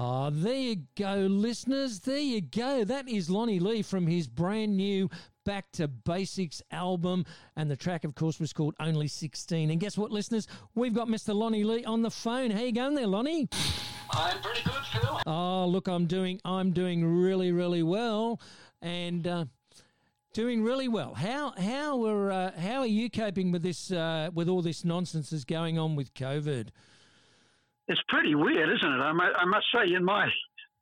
Oh, there you go, listeners. There you go. That is Lonnie Lee from his brand new Back to Basics album. And the track, of course, was called Only 16. And guess what, listeners? We've got Mr. Lonnie Lee on the phone. How you going there, Lonnie? I'm pretty good, Phil. Oh, look, I'm doing I'm doing really, really well. And uh, doing really well. How how are uh, how are you coping with this uh, with all this nonsense that's going on with COVID? It's pretty weird, isn't it? I, I must say, in my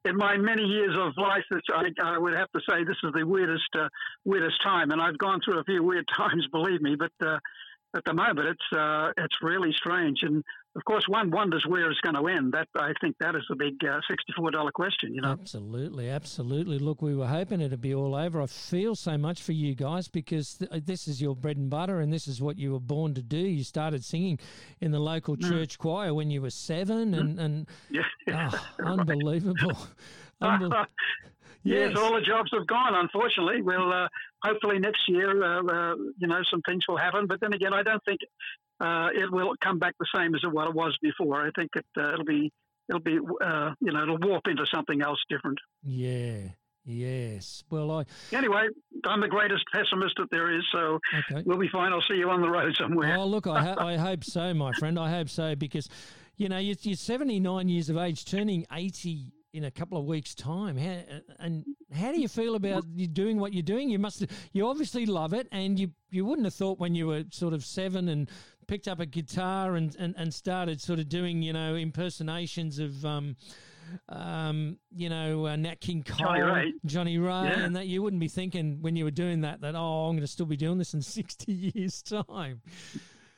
in my many years of life, I, I would have to say this is the weirdest uh, weirdest time, and I've gone through a few weird times, believe me. But uh, at the moment, it's uh, it's really strange, and of course, one wonders where it's going to end. That I think that is the big uh, sixty-four dollar question. You know, absolutely, absolutely. Look, we were hoping it'd be all over. I feel so much for you guys because th- this is your bread and butter, and this is what you were born to do. You started singing in the local mm. church choir when you were seven, mm. and and yeah. oh, unbelievable. Unbel- yes. yes. all the jobs have gone. Unfortunately, well, uh, hopefully next year, uh, uh, you know, some things will happen. But then again, I don't think uh, it will come back the same as what it was before. I think it, uh, it'll be it'll be uh, you know it'll warp into something else different. Yeah. Yes. Well, I anyway, I'm the greatest pessimist that there is, so okay. we'll be fine. I'll see you on the road somewhere. Oh, look, I, ho- I hope so, my friend. I hope so because, you know, you're, you're 79 years of age, turning 80 in a couple of weeks' time. How, and how do you feel about you doing what you're doing? You must, you obviously love it, and you you wouldn't have thought when you were sort of seven and picked up a guitar and, and, and started sort of doing, you know, impersonations of, um, um, you know, uh, Nat King Cole, Johnnie Ray, Johnnie Ray yeah. and that you wouldn't be thinking when you were doing that that oh, I'm going to still be doing this in 60 years' time.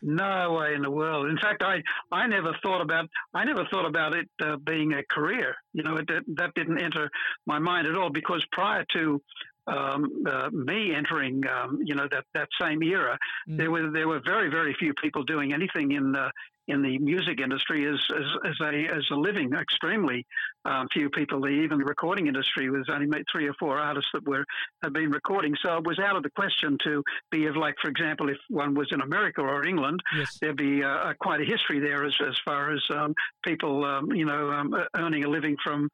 No way in the world. In fact, I, I never thought about I never thought about it uh, being a career. You know, it, that didn't enter my mind at all because prior to um, uh, me entering, um, you know, that, that same era, mm. there were there were very very few people doing anything in the in the music industry as as, as a as a living. Extremely um, few people. Even the recording industry was only made three or four artists that were had been recording. So it was out of the question to be of like, for example, if one was in America or England, yes. there'd be uh, quite a history there as as far as um, people, um, you know, um, earning a living from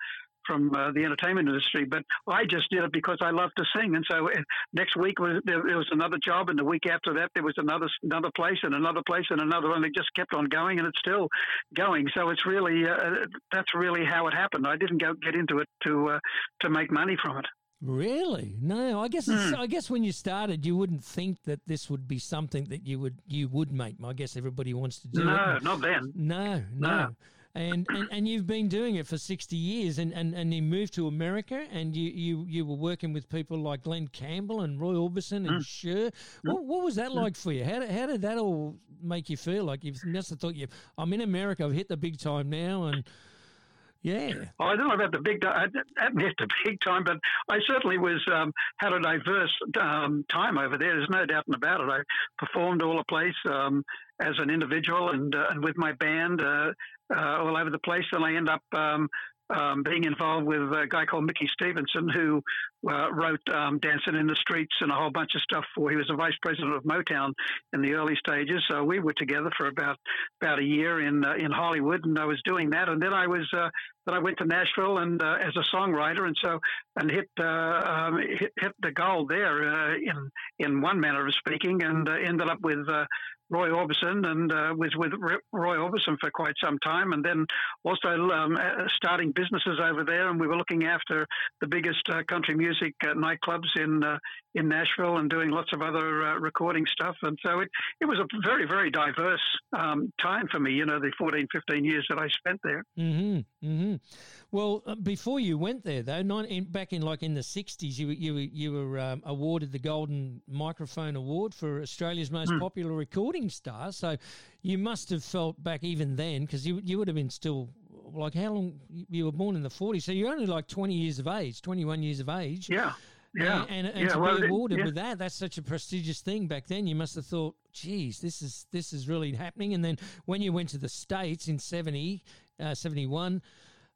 from uh, the entertainment industry, but I just did it because I love to sing. And so uh, next week was there, there, was another job, and the week after that there was another another place and another place and another one. It just kept on going, and it's still going. So it's really uh, that's really how it happened. I didn't go get into it to uh, to make money from it. Really? No, I guess mm. I guess when you started, you wouldn't think that this would be something that you would you would make. I guess everybody wants to do no, it. No, not then. No, no. no and, and, and you've been doing it for 60 years and, and, and you moved to America and you, you, you were working with people like Glen Campbell and Roy Orbison and mm. Cher. What, what was that like for you? How did, how did that all make you feel? Like you must have thought, you, I'm in America, I've hit the big time now and yeah. Oh, I don't know about the big. time. I haven't hit the big time, but I certainly was um, had a diverse um, time over there. There's no doubt about it. I performed all the place um, as an individual and uh, and with my band. Uh, uh, all over the place, and I end up um, um, being involved with a guy called Mickey Stevenson, who uh, wrote um, "Dancing in the Streets" and a whole bunch of stuff for. He was a vice president of Motown in the early stages, so we were together for about about a year in uh, in Hollywood, and I was doing that, and then I was uh, then I went to Nashville and uh, as a songwriter, and so and hit uh, um, hit, hit, the goal there uh, in in one manner of speaking, and ended up with Roy Orbison and uh, was with Roy Orbison for quite some time, and then also um, uh, starting businesses over there. And we were looking after the biggest uh, country music uh, nightclubs in uh, in Nashville and doing lots of other uh, recording stuff. And so it, it was a very, very diverse um, time for me, you know, the 14, 15 years that I spent there. Mm-hmm, mm-hmm. Well, before you went there, though, in, back in like in the 60s, you, you, you were um, awarded the Golden Microphone Award for Australia's most mm. popular recording star. So you must have felt back even then, because you, you would have been still like how long you were born in the 40s so you're only like 20 years of age 21 years of age yeah yeah, and, and, yeah, to well, be awarded yeah. with that, that's such a prestigious thing back then. You must have thought, geez, this is this is really happening. And then when you went to the States in 70, uh, 71,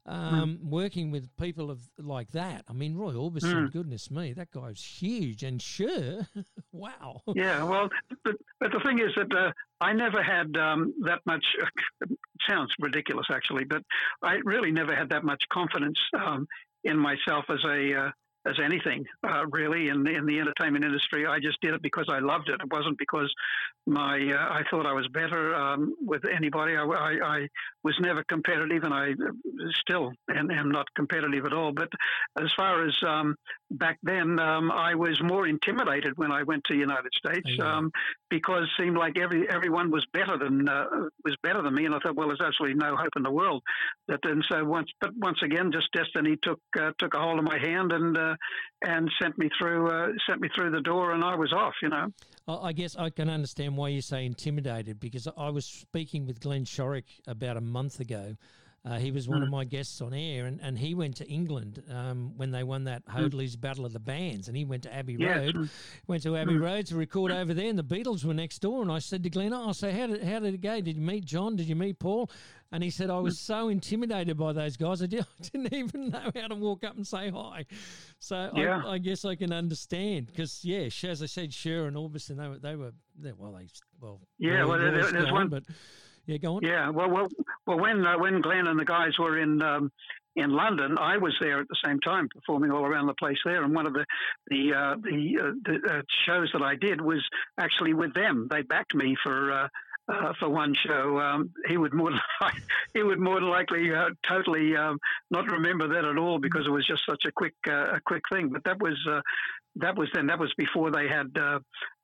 um, mm. working with people of like that. I mean, Roy Orbison, mm. goodness me, that guy's huge. And sure, wow. Yeah, well, but, but the thing is that uh, I never had um, that much. Uh, sounds ridiculous, actually, but I really never had that much confidence um, in myself as a uh, as anything uh, really in in the entertainment industry. I just did it because I loved it. It wasn't because my uh, I thought I was better um, with anybody. I, I, I, was never competitive, and I still am, am, not competitive at all. But as far as um, back then, um, I was more intimidated when I went to the United States um, because it seemed like every everyone was better than uh, was better than me, and I thought, well, there's absolutely no hope in the world. That and so once, but once again, just destiny took uh, took a hold of my hand and uh, and sent me through uh, sent me through the door, and I was off. You know. I guess I can understand why you say intimidated because I was speaking with Glenn Shorrock about a month ago. Uh, he was one of my guests on air, and, and he went to England um, when they won that hmm. Hoadley's. Battle of the Bands, and he went to Abbey yeah, Road, went to Abbey. Road to record over there, and the Beatles were next door. And I said to Glenn, "Oh, so how did how did it go? Did you meet John? Did you meet Paul?" And he said, I was so intimidated by those guys, I, did, not even know how to walk up and say hi. So yeah. I, I, guess I can understand because, yeah, as I said, Cher and Orbison, they were, they were, they, well, they, well, yeah, well, there's, there's one, but yeah, well, well, well when uh, when Glenn and the guys were in um, in London, I was there at the same time, performing all around the place there. And one of the the uh, the, uh, the uh, shows that I did was actually with them. They backed me for uh, uh, for one show, um, he would more likely, he would more likely uh, totally um, not remember that at all because it was just such a quick uh, a quick thing. But that was uh, that was then that was before they had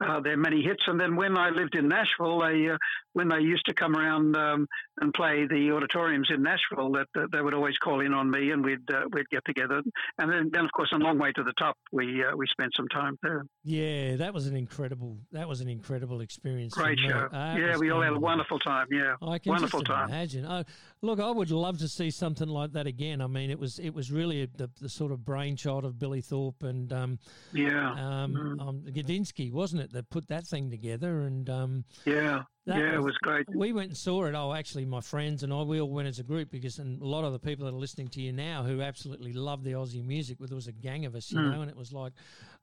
uh, their many hits. And then when I lived in Nashville, they uh, when they used to come around um, and play the auditoriums in Nashville, that, that, they would always call in on me, and we'd uh, we'd get together. And then, then of course, a long way to the top, we uh, we spent some time there. Yeah, that was an incredible that was an incredible experience. Great show. yeah, we all had a wonderful time. Yeah, I can wonderful just time. imagine. Oh, look, I would love to see something like that again. I mean, it was it was really the, the sort of brainchild of Billy Thorpe and um, yeah, um, mm. um, Gudinski, wasn't it, that put that thing together? And um, yeah, yeah, was, it was great. We went and saw it. Oh, actually, my friends and I, we all went as a group because, and a lot of the people that are listening to you now who absolutely love the Aussie music, well, there was a gang of us, you mm. know, and it was like,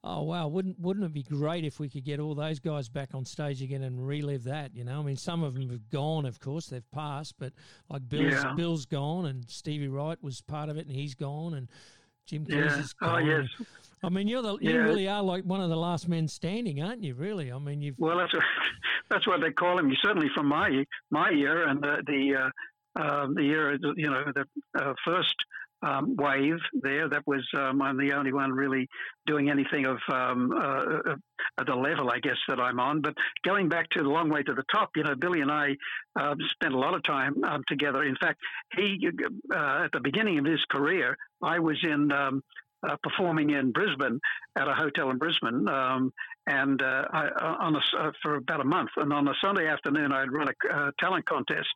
oh wow, wouldn't wouldn't it be great if we could get all those guys back on stage again and relive that? You know, I mean, some of them have gone, of course, they've passed, but like Bill's yeah. Bill's gone, and Stevie Wright was part of it, and he's gone, and Jim Keays yeah. is oh, gone. Oh yes. I mean, you're the you really are like one of the last men standing, aren't you? Really, I mean, you've well, that's what, that's what they call him. You certainly from my my year and the the uh, uh, the year you know the uh, first um, wave there. That was um, I'm the only one really doing anything of um, uh, at the level, I guess, that I'm on. But going back to the long way to the top, you know, Billy and I uh, spent a lot of time um, together. In fact, he uh, at the beginning of his career, I was in um, uh, performing in Brisbane at a hotel in Brisbane, um, and uh, I, uh, on a, uh, for about a month. And on a Sunday afternoon, I'd run a uh, talent contest.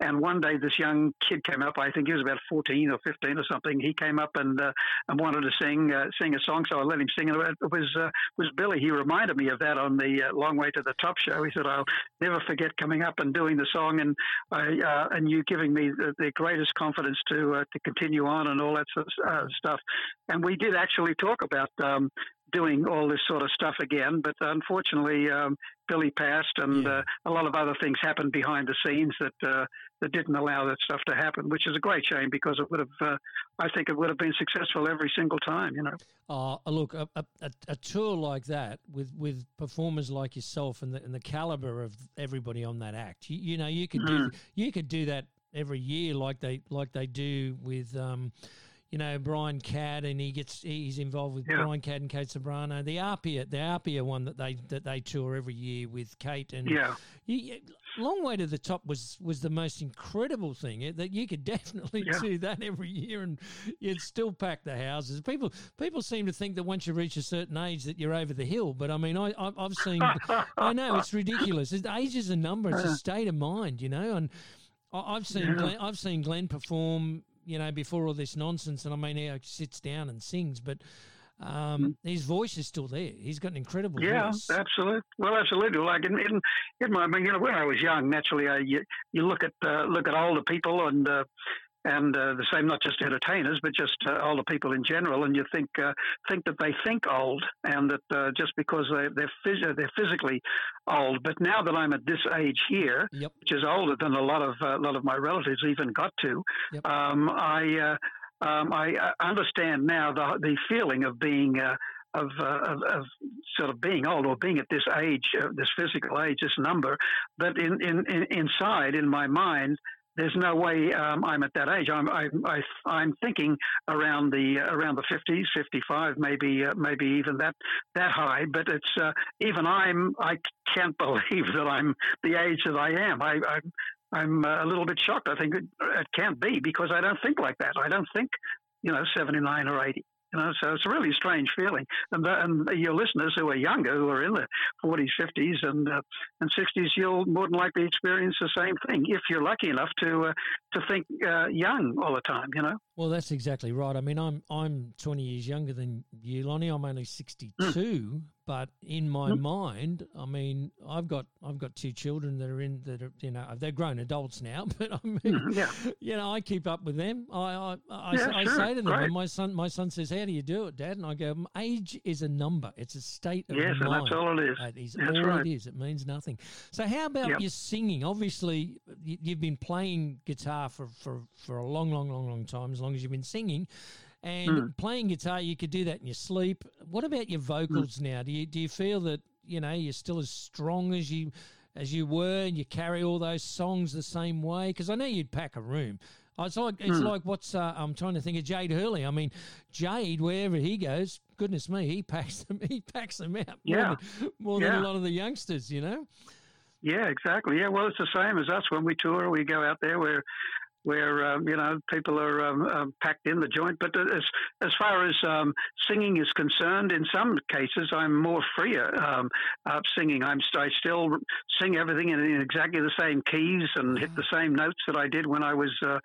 And one day, this young kid came up. I think he was about fourteen or fifteen or something. He came up and uh, and wanted to sing uh, sing a song. So I let him sing. It was was Billy. He reminded me of that on the Long Way to the Top show. He said, "I'll never forget coming up and doing the song, and I and you giving me the, the greatest confidence to to continue on and all that sort of stuff." And we did actually talk about. Um, doing all this sort of stuff again. But unfortunately, um, Billy passed, and yeah. uh, a lot of other things happened behind the scenes that uh, that didn't allow that stuff to happen, which is a great shame because it would have, uh, I think, it would have been successful every single time. You know. Uh, look, a, a, a, tour like that with, with performers like yourself and the and the caliber of everybody on that act, you, you know, you could mm. do you could do that every year like they like they do with. Um, you know Brian Cadd, and he gets he's involved with yeah. Brian Cadd and Kate Ceberano. The Apia, the Apia one that they that they tour every year with Kate and yeah. You, Long way to the top was was the most incredible thing that you could definitely yeah. do that every year and you'd still pack the houses. People people seem to think that once you reach a certain age that you're over the hill, but I mean I I've seen I know it's ridiculous. Age is a number. It's a uh. state of mind, you know, and. I've seen yeah. Glenn, I've seen Glenn perform you know, before all this nonsense. And I mean, he sits down and sings, but um, mm. his voice is still there. He's got an incredible yeah, voice. absolutely. Well, absolutely. Like in, in, in my, I mean, you know, when I was young, naturally, I, you, you look at uh, look at older people and. Uh, and uh, the same not just entertainers but just uh, older people in general and you think uh, think that they think old and that uh, just because they, they're phys- they're physically old but now that I'm at this age here Yep. which is older than a lot of uh, a lot of my relatives even got to Yep. um, I uh, um, I uh, understand now the the feeling of being uh, of, uh, of, of sort of being old or being at this age, uh, this physical age, this number. But in, in, in inside, in my mind, there's no way um, I'm at that age. I'm I, I, I'm thinking around the around the 50s, 55, maybe uh, maybe even that that high. But it's uh, even I'm I can't believe that I'm the age that I am. I, I I'm uh, a little bit shocked. I think it, it can't be because I don't think like that. I don't think you know 79 or 80. You know, so it's a really strange feeling. And, the, and your listeners who are younger, who are in the 40s, 50s, and uh, and 60s, you'll more than likely experience the same thing if you're lucky enough to uh, to think uh, young all the time. You know. Well, that's exactly right. I mean, I'm I'm 20 years younger than you, Lonnie. I'm only 62, but in my Mm. mind, I mean, I've got I've got two children that are in that are you know they're grown adults now, but I mean, Mm, yeah. you know, I keep up with them. I I, I, Yeah, I sure. say to them, my son my son says, "How do you do it, Dad?" and I go, "Age is a number. It's a state of Yes, mind." that's all it is. That is That's all right. it is. It means nothing. So, how about Yep. your singing? Obviously, you, you've been playing guitar for, for, for a long, long, long, long time, as long as you've been singing. And Hmm. playing guitar, you could do that in your sleep. What about your vocals Hmm. now? Do you do you feel that you know you're still as strong as you as you were, and you carry all those songs the same way? Because I know you'd pack a room. Oh, It's like it's Hmm. like what's uh, I'm trying to think of Jade Hurley. I mean, Jade, wherever he goes, goodness me, he packs them. He packs them out more Yeah. than, more than a lot of the youngsters. You know. Yeah, exactly. Yeah, well, it's the same as us when we tour. We go out there where where um, you know people are um, um, packed in the joint. But as as far as um, singing is concerned, in some cases I'm more freer um, uh, singing. I'm I still sing everything in, in exactly the same keys and hit the same notes that I did when I was uh,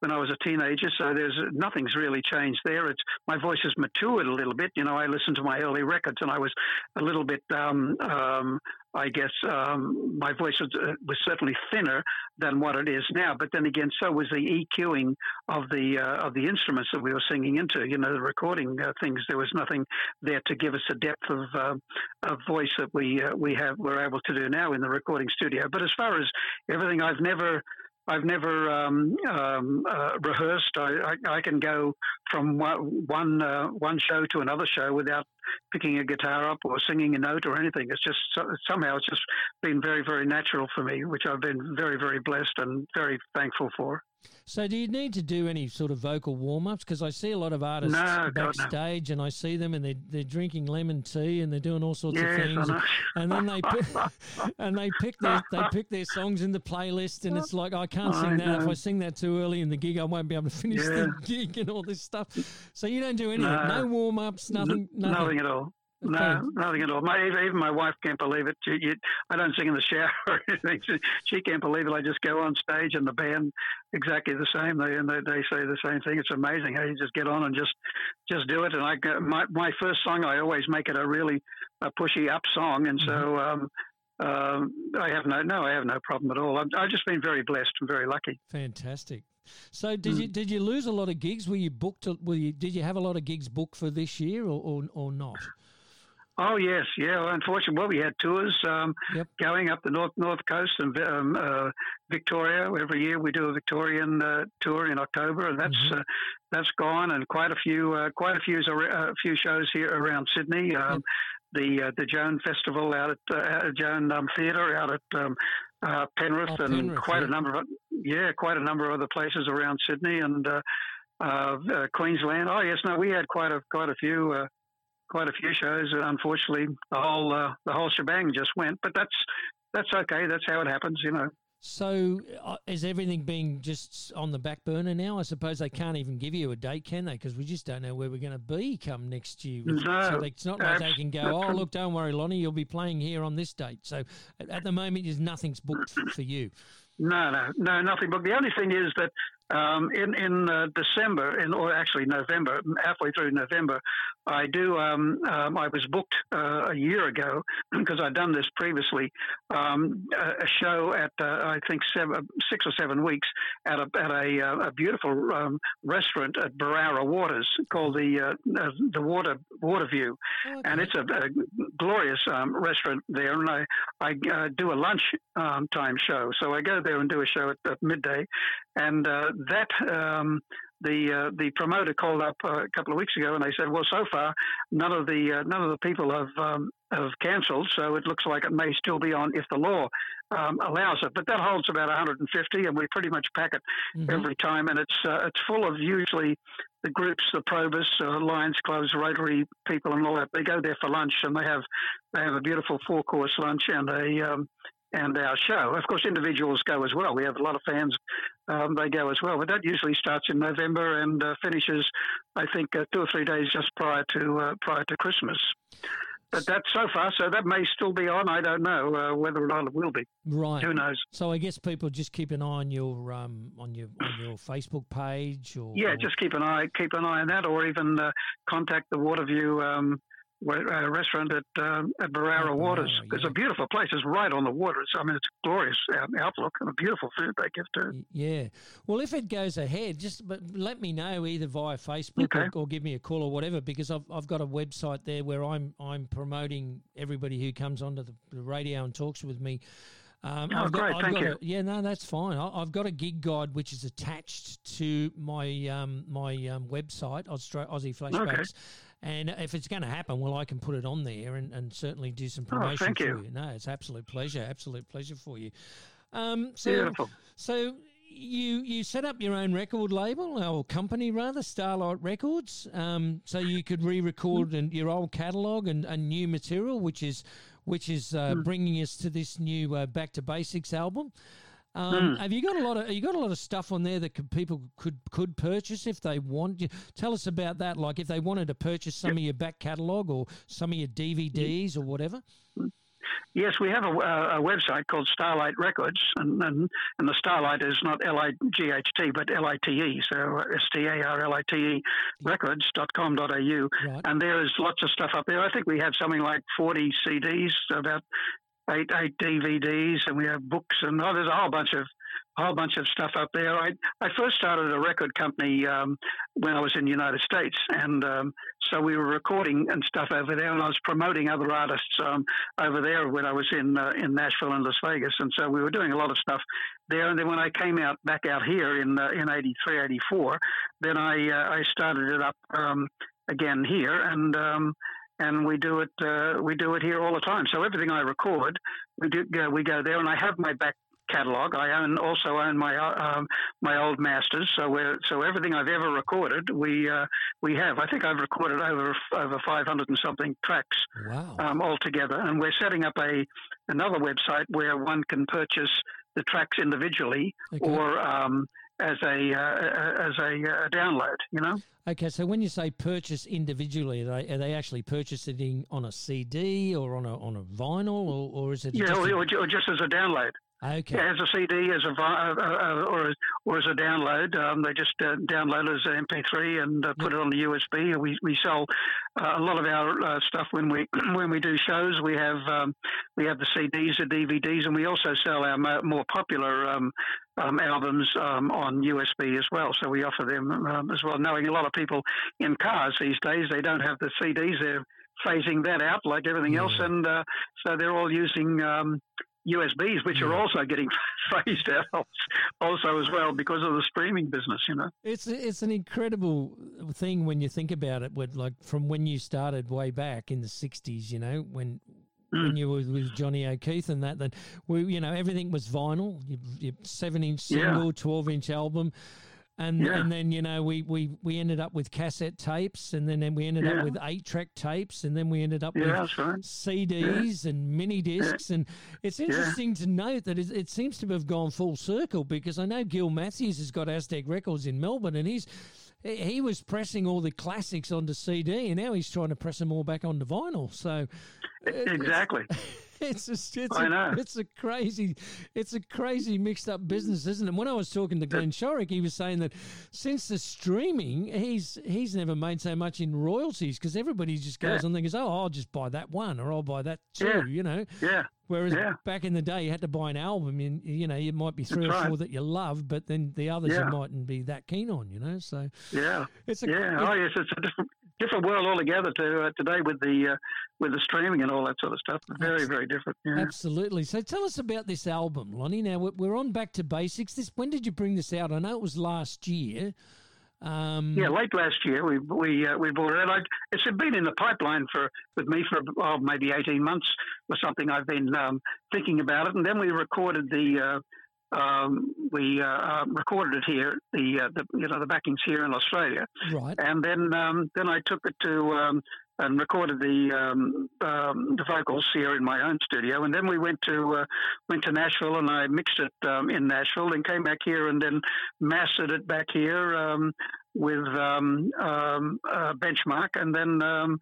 when I was a teenager. So there's nothing's really changed there. It's my voice has matured a little bit. You know, I listened to my early records and I was a little bit. Um, um, I guess um, my voice was, uh, was certainly thinner than what it is now. But then again, so was the EQing of the uh, of the instruments that we were singing into. You know, the recording uh, things. There was nothing there to give us a depth of uh, of voice that we uh, we have we're able to do now in the recording studio. But as far as everything, I've never. I've never um, um, uh, rehearsed. I, I, I can go from one uh, one show to another show without picking a guitar up or singing a note or anything. It's just somehow it's just been very very natural for me, which I've been very very blessed and very thankful for. So, do you need to do any sort of vocal warm ups? Because I see a lot of artists No, God, no. backstage, and I see them, and they're they're drinking lemon tea, and they're doing all sorts of Yes, I things, know. and then they pick, and they pick their they pick their songs in the playlist, and it's like I can't I sing that. If. I sing that too early in the gig, I won't be able to finish the gig and all this stuff. So you don't do anything, No. no warm ups, nothing, nothing. Nothing at all. No, nothing at all. My, even my wife can't believe it. She, you, I don't sing in the shower or anything. She, she can't believe it. I just go on stage and the band exactly the same. They and they, they say the same thing. It's amazing how you just get on and just just do it. And I my my first song, I always make it a really a pushy up song, and so. Um, um, I have no no, I have no problem at all. I've, I've just been very blessed and very lucky. Fantastic. So did Hmm. you did you lose a lot of gigs? Were you booked? Were you did you have a lot of gigs booked for this year or or, or not? Oh yes, yeah. Well, unfortunately, well, we had tours um, Yep. going up the north north coast and um, uh, Victoria. Every year we do a Victorian uh, tour in October, and that's Mhm. uh, that's gone. And quite a few uh, quite a few a few shows here around Sydney. Um, The uh, the Joan Festival out at uh, Joan um, Theatre out at um, uh, Penrith, Oh, and Penrith, quite yeah. a number of yeah, quite a number of other places around Sydney and uh, uh, uh, Queensland. Oh yes, no, we had quite a quite a few. Quite a few shows. And unfortunately, the whole uh, the whole shebang just went. But that's that's okay. That's how it happens, you know. So uh, is everything being just on the back burner now? I suppose they can't even give you a date, can they? Because we just don't know where we're going to be come next year. No, so they, it's not like they can go, oh, look, don't worry, Lonnie, you'll be playing here on this date. So at, at the moment, there's nothing's booked for you. No, no, no, nothing. But the only thing is that um, in in uh, December, in or actually November, halfway through November, I do. Um, um, I was booked uh, a year ago because I'd done this previously. Um, a, a, show at uh, I think seven, six or seven weeks at a at a, uh, a beautiful um, restaurant at Barara Waters called the uh, the Water Waterview, oh, okay. and it's a, a glorious um, restaurant there. And I I uh, do a lunch time show, so I go there and do a show at, at midday, and that um, the uh, the promoter called up a couple of weeks ago and they said, well, so far none of the uh, none of the people have um, have cancelled, so it looks like it may still be on if the law um, allows it. But that holds about 150, and we pretty much pack it mm-hmm. every time, and it's uh, it's full of usually the groups, the Probus, uh, Lions Clubs, Rotary people, and all that. They go there for lunch, and they have they have a beautiful four course lunch and a um, and our show. Of course, individuals go as well. We have a lot of fans; um, they go as well. But that usually starts in November and uh, finishes, I think, uh, two or three days just prior to uh, prior to Christmas. But that's so far, so that may still be on. I don't know uh, whether or not it will be. Right. Who knows? So I guess people just keep an eye on your um, on your on your Facebook page, or yeah, just keep an eye keep an eye on that, or even uh, contact the Waterview um, uh, restaurant at um, at Barara Waters. Yeah. It's a beautiful place. It's right on the water. It's, I mean, it's glorious outlook and a beautiful food they give too. Yeah. Well, if it goes ahead, just but let me know either via Facebook okay. or, or, give me a call or whatever because I've, I've got a website there where I'm I'm promoting everybody who comes onto the, the radio and talks with me. Um, oh, I've got, great! I've Thank you. A, yeah, no, that's fine. I, have got a gig guide which is attached to my um, my um, website, Aussie Flashbacks. Okay and if it's going to happen, well, I can put it on there and, and certainly do some promotion oh, thank for you. you. No, it's absolute pleasure, absolute pleasure for you. Um, so, Beautiful. So you you set up your own record label or company rather, Starlight Records. Um, so you could re-record mm. your old catalog and, and new material, which is which is uh, mm. bringing us to this new uh, Back to Basics album. Um, mm. Have you got a lot of you got a lot of stuff on there that could, people could could purchase if they want? Tell us about that. Like if they wanted to purchase some yep. of your back catalogue or some of your DVDs or whatever. Yes, we have a, a, website called Starlight Records, and, and, and the Starlight is not L I G H T, but L I T E, so S T A R L I T E records.com.au. Right. And there is lots of stuff up there. I think we have something like 40 CDs, about eight eight DVDs, and we have books, and oh, there's a whole bunch of whole bunch of stuff up there. I I first started a record company um, when I was in the United States, and um, so we were recording and stuff over there, and I was promoting other artists um, over there when I was in uh, in Nashville and Las Vegas, and so we were doing a lot of stuff there. And then when I came out back out here in uh, in '83, '84, then I uh, I started it up um, again here, and um, and we do it uh, we do it here all the time. So everything I record, we do go, we go there, and I have my back catalog. I own also own my uh, um, my old masters. So we're, so everything I've ever recorded, we uh, we have. I think I've recorded over over 500 and something tracks wow. um, altogether, and we're setting up a another website where one can purchase the tracks individually okay. or um, as a uh, as a uh, download. You know. Okay, so when you say purchase individually, are they, are they actually purchasing on a CD or on a on a vinyl, or, or is it? Yeah, just or, or just as a download. Okay. Yeah, as a CD, as a uh, uh, or or as a download, um, they just uh, download it as an MP3 and uh, put yep. it on the USB. We we sell uh, a lot of our uh, stuff when we when we do shows. We have um, we have the CDs, the DVDs, and we also sell our more popular um, um, albums um, on USB as well. So we offer them um, as well. Knowing a lot of people in cars these days, they don't have the CDs. They're phasing that out like everything yeah. else, and uh, so they're all using um, USBs, which yeah. are also getting phased out, also as well because of the streaming business. You know, it's it's an incredible thing when you think about it. With like from when you started way back in the '60s, you know, when mm. when you were with Johnny O'Keefe and that, then we, you know, everything was vinyl, your seven inch single, twelve inch album and yeah. and then you know we, we we ended up with cassette tapes and then, then we ended yeah. up with eight track tapes and then we ended up yeah, with right. CDs and mini discs and it's interesting to note that it, it, seems to have gone full circle because I know Gil Matthews has got Aztec Records in Melbourne and he's he was pressing all the classics onto CD and now he's trying to press them all back onto vinyl so uh, exactly it's a, it's a, it's a crazy, it's a crazy mixed up business, isn't it? When I was talking to Glenn Shorrock, he was saying that since the streaming, he's he's never made so much in royalties because everybody just goes Yeah. and goes, oh, I'll just buy that one or I'll buy that two, Yeah. you know. Yeah, Whereas Yeah. back in the day, you had to buy an album, and you know, it might be three That's or right. four that you love, but then the others Yeah. you mightn't be that keen on, you know. So yeah, it's a yeah. it- Oh yes, it's a different different world altogether to uh, today with the uh, with the streaming and all that sort of stuff. Very very different. Yeah. Absolutely. So tell us about this album, Lonnie. Now we're- on back to basics. This when did you bring this out? I know it was last year. Um, Yeah, late last year we we uh, we bought it. I, it's been in the pipeline for with me for oh, maybe eighteen months or something. I've been um, thinking about it, and then we recorded the. Um, we uh, uh, recorded it here, the, uh, the you know the backings here in Australia, Right. and then um, then I took it to um, and recorded the um, um, the vocals here in my own studio, and then we went to uh, went to Nashville and I mixed it um, in Nashville, and came back here and then mastered it back here um, with um, um, uh, Benchmark, and then um,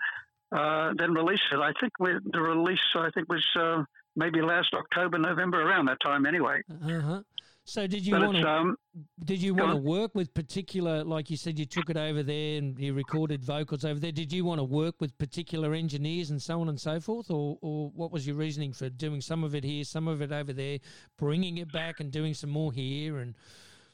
uh, then released it. I think we, the release I think was uh, maybe last October, November, around that time anyway. Uh huh. So did you want to um, did you want to work with particular like you said you took it over there and you recorded vocals over there? Did you want to work with particular engineers and so on and so forth, or or what was your reasoning for doing some of it here, some of it over there, bringing it back and doing some more here and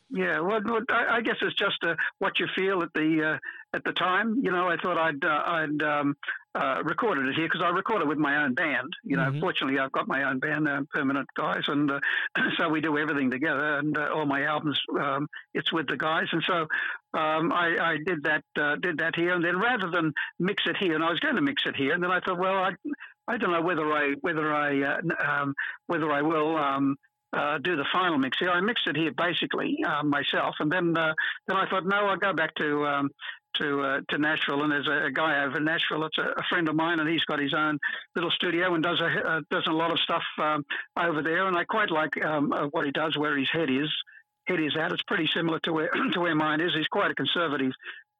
Yeah, well, I guess it's just uh, what you feel at the uh, at the time. You know, I thought I'd uh, I'd um, uh, recorded it here because I recorded with my own band. You know, Mhm. fortunately, I've got my own band, uh, permanent guys, and uh, so we do everything together. And uh, all my albums, um, it's with the guys. And so um, I, I did that uh, did that here. And then rather than mix it here, and I was going to mix it here, and then I thought, well, I I don't know whether I whether I uh, um, whether I will. Uh, do the final mix here. I mixed it here basically um, myself, and then uh, then I thought, no, I'll go back to um, to uh, to Nashville. And there's a, a guy over in Nashville. It's a, a friend of mine, and he's got his own little studio and does a uh, does a lot of stuff um, over there. And I quite like um, uh, what he does, where his head is head is at. It's pretty similar to where to where mine is. He's quite a conservative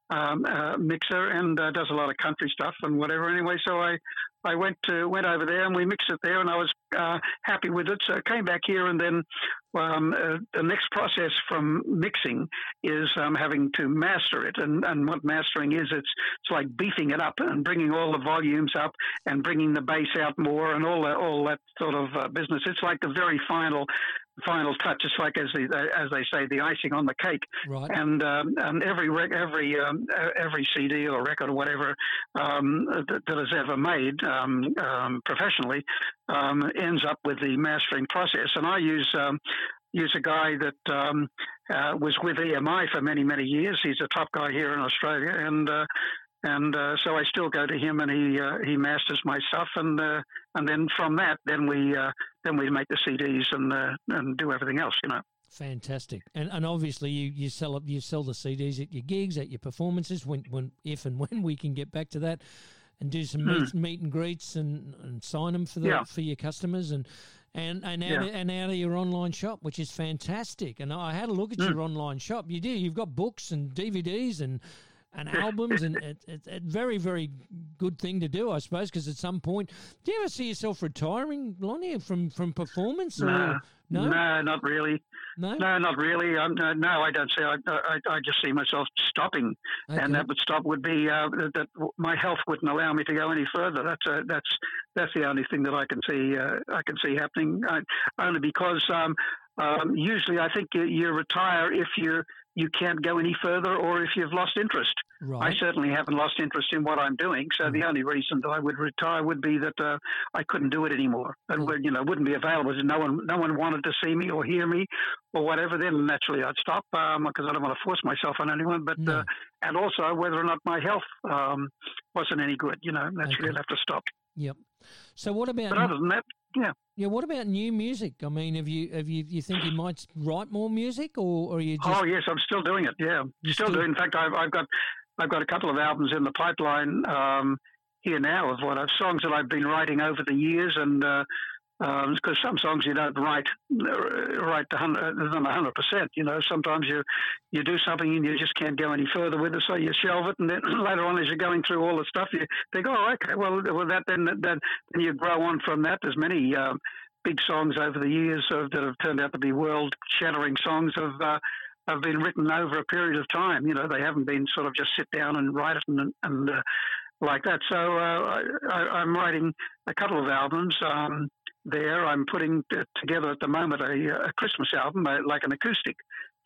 um, uh, mixer and uh, does a lot of country stuff and whatever. Anyway, so I I went to went over there and we mixed it there, and I was uh, happy with it. So I came back here, and then um, uh, the next process from mixing is um, having to master it. And, and what mastering is, it's it's like beefing it up and bringing all the volumes up and bringing the bass out more and all that all that sort of uh, business. It's like the very final final touch. It's like as they as they say, the icing on the cake right? and um, and every rec- every um, every CD or record or whatever um, that, that is ever made um, um, professionally um, ends up with the mastering process. And I use um, use a guy that um, uh, was with EMI for many many years. He's a top guy here in Australia, and uh, and uh, so I still go to him, and he uh, he masters my stuff, and uh, and then from that, then we uh, then we make the CDs and uh, and do everything else, you know. Fantastic, and and obviously you, you sell you sell the CDs at your gigs, at your performances, when when if and when we can get back to that, and do some meet, meet and greets and, and sign them for the Hmm. Yeah. for your customers and. And and out, Yeah. and out of your online shop, which is fantastic. And I had a look at Hmm. your online shop. You do. You've got books and DVDs and and albums, and it, it, it very very good thing to do, I suppose. Because at some point, do you ever see yourself retiring, Lonnie, from from performance? Or, No, no, no, not really. no. No, not really. Um, no, no, I don't see. I, I, I just see myself stopping, Okay. and that would stop would be uh, that, that my health wouldn't allow me to go any further. That's uh, that's that's the only thing that I can see. Uh, I can see happening. I, only because um, um, usually I think you, you retire if you you can't go any further, or if you've lost interest. right. I certainly haven't lost interest in what I'm doing. So the only reason that I would retire would be that uh, I couldn't do it anymore. It would, you know, wouldn't be available. No one, no one wanted to see me or hear me or whatever. Then naturally I'd stop because I don't want to force myself on anyone. But No. uh, and also whether or not my health um, wasn't any good. You know, naturally Okay. I'd have to stop. Yep. So what about But other than that, yeah. yeah? What about new music? I mean, have you have you you think you might write more music, or, or are you just Oh yes, I'm still doing it. Yeah, You still, still- doing. In fact, I've, I've got I've got a couple of albums in the pipeline um, here now of what I've songs that I've been writing over the years, and uh, because um, some songs you don't write write the hundred them hundred percent. You know, sometimes you you do something and you just can't go any further with it, so you shelve it, and then later on, as you're going through all the stuff, you think, oh, okay, well, well that then that then you grow on from that. There's many. Um, big songs over the years that have turned out to be world-shattering songs have uh, have been written over a period of time. You know, they haven't been sort of just sit down and write it and, and uh, like that. So uh, I, am writing a couple of albums. Um, there. I'm putting together at the moment a, a Christmas album, like an acoustic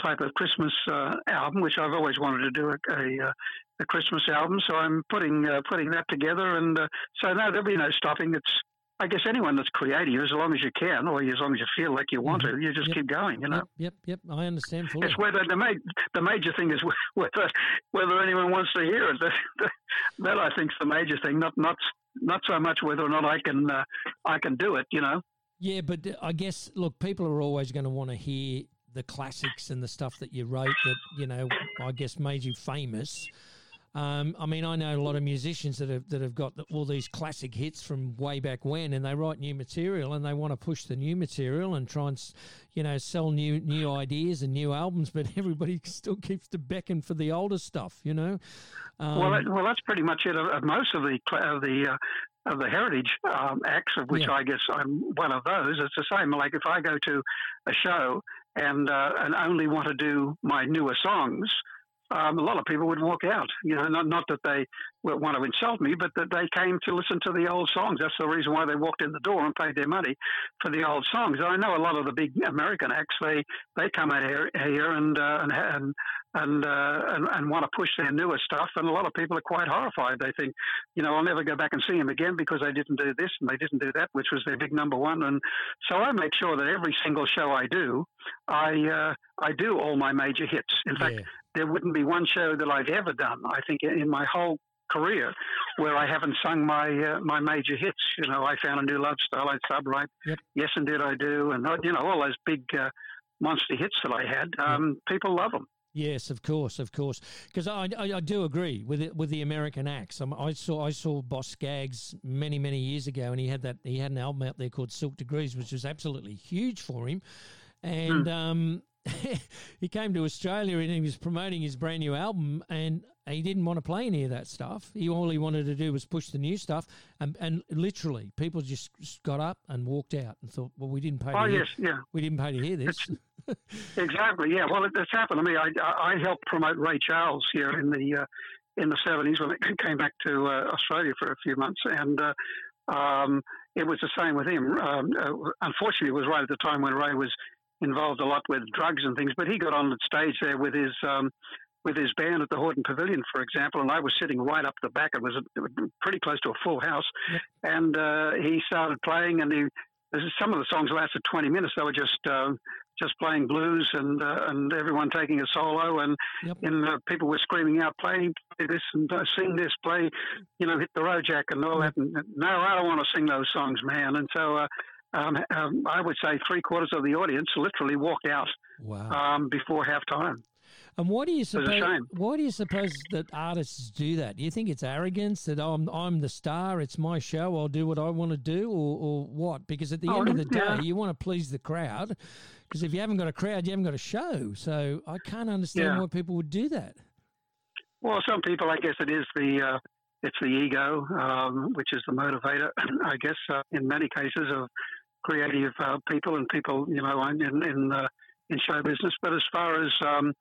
type of Christmas uh, album, which I've always wanted to do a, a, uh, a Christmas album. So I'm putting uh, putting that together, and uh, so no, there'll be no stopping. It's I guess anyone that's creative, as long as you can, or as long as you feel like you want mm-hmm. to, you just yep. keep going. You know. Yep, yep. yep. I understand fully. It's whether the ma- the major thing is whether whether anyone wants to hear it. That, that I think is the major thing. Not not not so much whether or not I can uh, I can do it. You know. Yeah, but I guess look, people are always going to want to hear the classics and the stuff that you wrote that you know I guess made you famous. Um, I mean, I know a lot of musicians that have that have got all these classic hits from way back when, and they write new material and they want to push the new material and try and, you know, sell new new ideas and new albums. But everybody still keeps to beckon for the older stuff, you know. Um, well, that, well, that's pretty much it. Of most of the of the uh, of the heritage um, acts, of which yeah. I guess I'm one of those. It's the same. Like if I go to a show and uh, and only want to do my newer songs um, a lot of people would walk out. You know, not, not that they want to insult me, but that they came to listen to the old songs. That's the reason why they walked in the door and paid their money for the old songs. I know a lot of the big American acts. They they come out here, here and, uh, and and and, uh, and and want to push their newer stuff. And a lot of people are quite horrified. They think, you know, I'll never go back and see them again because they didn't do this and they didn't do that, which was their big number one. And so I make sure that every single show I do, I uh, I do all my major hits. In fact, yeah there wouldn't be one show that I've ever done, I think, in my whole career where I haven't sung my uh, my major hits. You know, I found a new love style, I sub right. Yep. Yes, indeed I do, and uh, you know all those big uh, monster hits that I had. Um, yep. People love them. Yes, of course, of course, because I, I, I, do agree with it, with the American acts. Um, I saw I saw Boz Scaggs many many years ago, and he had that he had an album out there called Silk Degrees, which was absolutely huge for him. And mm. um, he came to Australia and he was promoting his brand new album, and he didn't want to play any of that stuff. He all he wanted to do was push the new stuff, and, and literally people just got up and walked out and thought, "Well, we didn't pay. Oh to yes, hear, yeah, we didn't pay to hear this." exactly, yeah. Well, it, it's happened to me. I, I helped promote Ray Charles here in the uh, in the seventies when it came back to uh, Australia for a few months, and. Uh, um, it was the same with him. Um, uh, unfortunately, it was right at the time when Ray was involved a lot with drugs and things, but he got on the stage there with his um, with his band at the Hordern Pavilion, for example, and I was sitting right up the back. It was, a, it was pretty close to a full house, and uh, he started playing, and he some of the songs lasted 20 minutes. They were just uh, just playing blues and uh, and everyone taking a solo, and yep. and uh, people were screaming out, "Play, play this and uh, sing this, play, you know, hit the road jack and all that." And no, I don't want to sing those songs, man. And so uh, um, um, I would say three quarters of the audience literally walked out wow. um, before halftime. And why do you suppose? Why do you suppose that artists do that? Do you think it's arrogance that I'm I'm the star, it's my show, I'll do what I want to do, or, or what? Because at the oh, end of the yeah. day, you want to please the crowd. Because if you haven't got a crowd, you haven't got a show. So I can't understand yeah. why people would do that. Well, some people, I guess, it is the uh, it's the ego, um, which is the motivator. I guess uh, in many cases of creative uh, people and people, you know, in in, uh, in show business. But as far as um,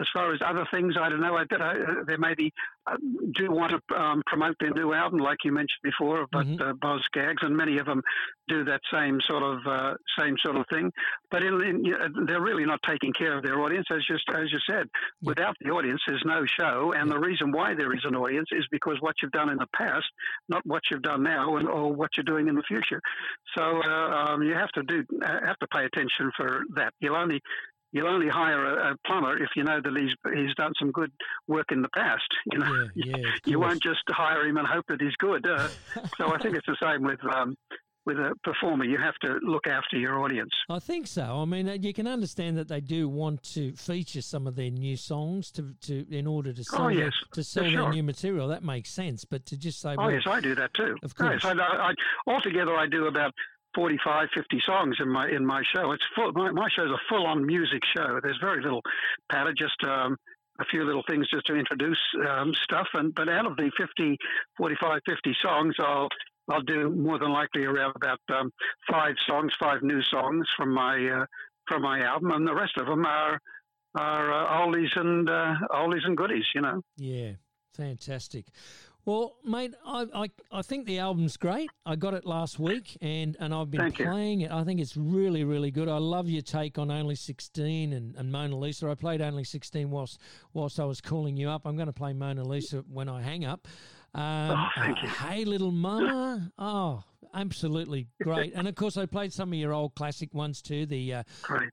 as far as other things, I don't know. I, I, there may be uh, do want to um, promote their new album, like you mentioned before, but mm-hmm. uh, Boz Scaggs, and many of them do that same sort of uh, same sort of thing. But in, in, you know, they're really not taking care of their audience, as just as you said. Yeah. Without the audience, there's no show, and yeah. the reason why there is an audience is because what you've done in the past, not what you've done now, and or what you're doing in the future. So uh, um, you have to do have to pay attention for that. You'll only you'll only hire a, a, plumber if you know that he's he's done some good work in the past. You know, yeah, yeah, you won't just hire him and hope that he's good. Uh, so I think it's the same with. Um, with a performer, you have to look after your audience. I think so. I mean, uh, you can understand that they do want to feature some of their new songs to, to in order to sell, oh, yes, their, to sell their sure. new material. That makes sense. But to just say, oh well, yes, I do that too. Of course, yes, I, I, altogether I do about 45, 50 songs in my in my show. It's full. My, my show's a full on music show. There's very little patter, just um, a few little things just to introduce um, stuff. And but out of the 50, 45, 50 songs, I'll I'll do more than likely around about um, five songs, five new songs from my uh, from my album, and the rest of them are are uh, oldies and uh, oldies and goodies. You know. Yeah, fantastic. Well, mate, I, I, I think the album's great. I got it last week, and, and I've been Thank playing you. it. I think it's really, really good. I love your take on Only 16 and, and Mona Lisa. I played Only 16 whilst whilst I was calling you up. I'm going to play Mona Lisa when I hang up. Um, Oh, thank you. Hey, little mama. Oh, absolutely great. and of course, I played some of your old classic ones too. The uh,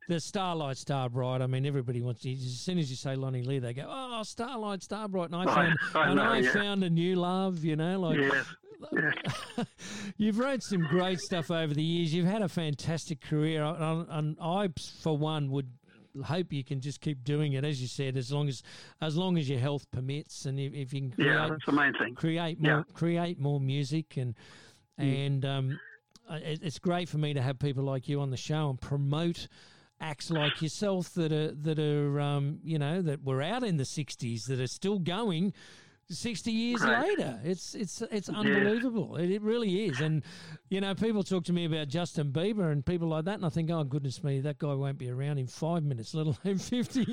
the Starlight Starbright. I mean, everybody wants to. As soon as you say Lonnie Lee, they go, "Oh, Starlight Starbright," and I I- found I and know, I yeah. found a new love. You know, like Yes. Yeah. You've wrote some great stuff over the years. You've had a fantastic career, and and I, for one, would hope you can just keep doing it, as you said, as long as as long as your health permits, and if, if you can create Yeah, that's the main thing. create Yeah. more create more music, and and um, it's great for me to have people like you on the show and promote acts like yourself that are that are um, you know that were out in the '60s that are still going. 60 years Right. later. It's it's it's unbelievable. It, it really is. And you know people talk to me about justin bieber and people like that and i think oh goodness me that guy won't be around in five minutes let alone 50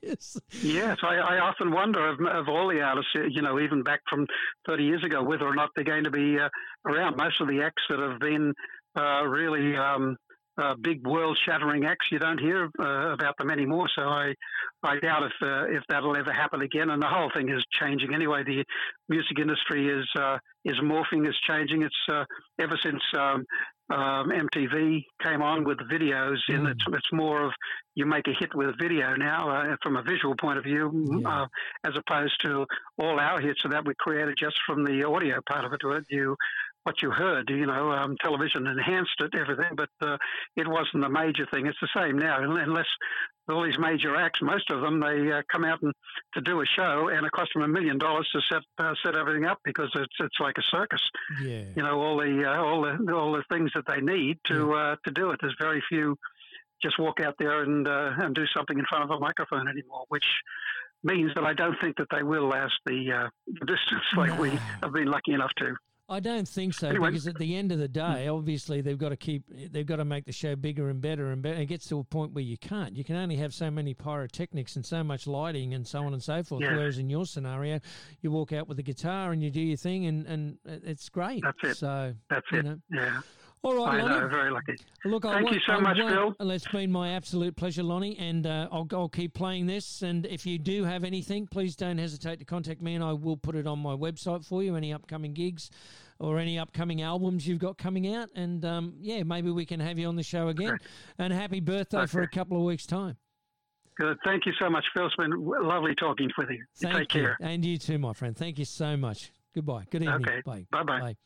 years. Yes, I, I often wonder of, of all the artists, you know, even back from 30 years ago, whether or not they're going to be uh, around. Most of the acts that have been uh, really um, uh, big world-shattering acts, you don't hear uh, about them anymore. So I, I doubt if uh, if that'll ever happen again. And the whole thing is changing anyway. The music industry is uh, is morphing, is changing. It's uh, ever since. Um, um, MTV came on with videos, and Mm. it's, it's more of you make a hit with a video now uh, from a visual point of view, Yeah. uh, as opposed to all our hits that we created just from the audio part of it. You what you heard, you know, um, television enhanced it, everything, but uh, it wasn't a major thing. It's the same now, unless all these major acts, most of them, they uh, come out and to do a show, and it costs them a million dollars to set uh, set everything up because it's it's like a circus. yeah You know, all the uh, all the all the things that they need to uh, to do it. There's very few just walk out there and uh, and do something in front of a microphone anymore, which means that I don't think that they will last the, uh, the distance like we have been lucky enough to. I don't think so Anyway. because at the end of the day, obviously they've got to keep they've got to make the show bigger and better and better. It gets to a point where you can't. You can only have so many pyrotechnics and so much lighting and so on and so forth. Yeah. Whereas in your scenario, you walk out with a guitar and you do your thing and and uh, it's great. That's it. So That's you it. know. Yeah, all right, I Lonnie. know. Very lucky. Look, Thank won't, you so I much, Phil. It's been my absolute pleasure, Lonnie, and uh, I'll, I'll keep playing this. And if you do have anything, please don't hesitate to contact me, and I will put it on my website for you. Any upcoming gigs or any upcoming albums you've got coming out, and um, yeah, maybe we can have you on the show again. And happy birthday for a couple of weeks' time. Good. Thank you so much, Phil. It's been lovely talking with you. You Thank Take you, care. and you too, my friend. Thank you so much. Goodbye. Good evening. Okay. Bye. Bye-bye. Bye.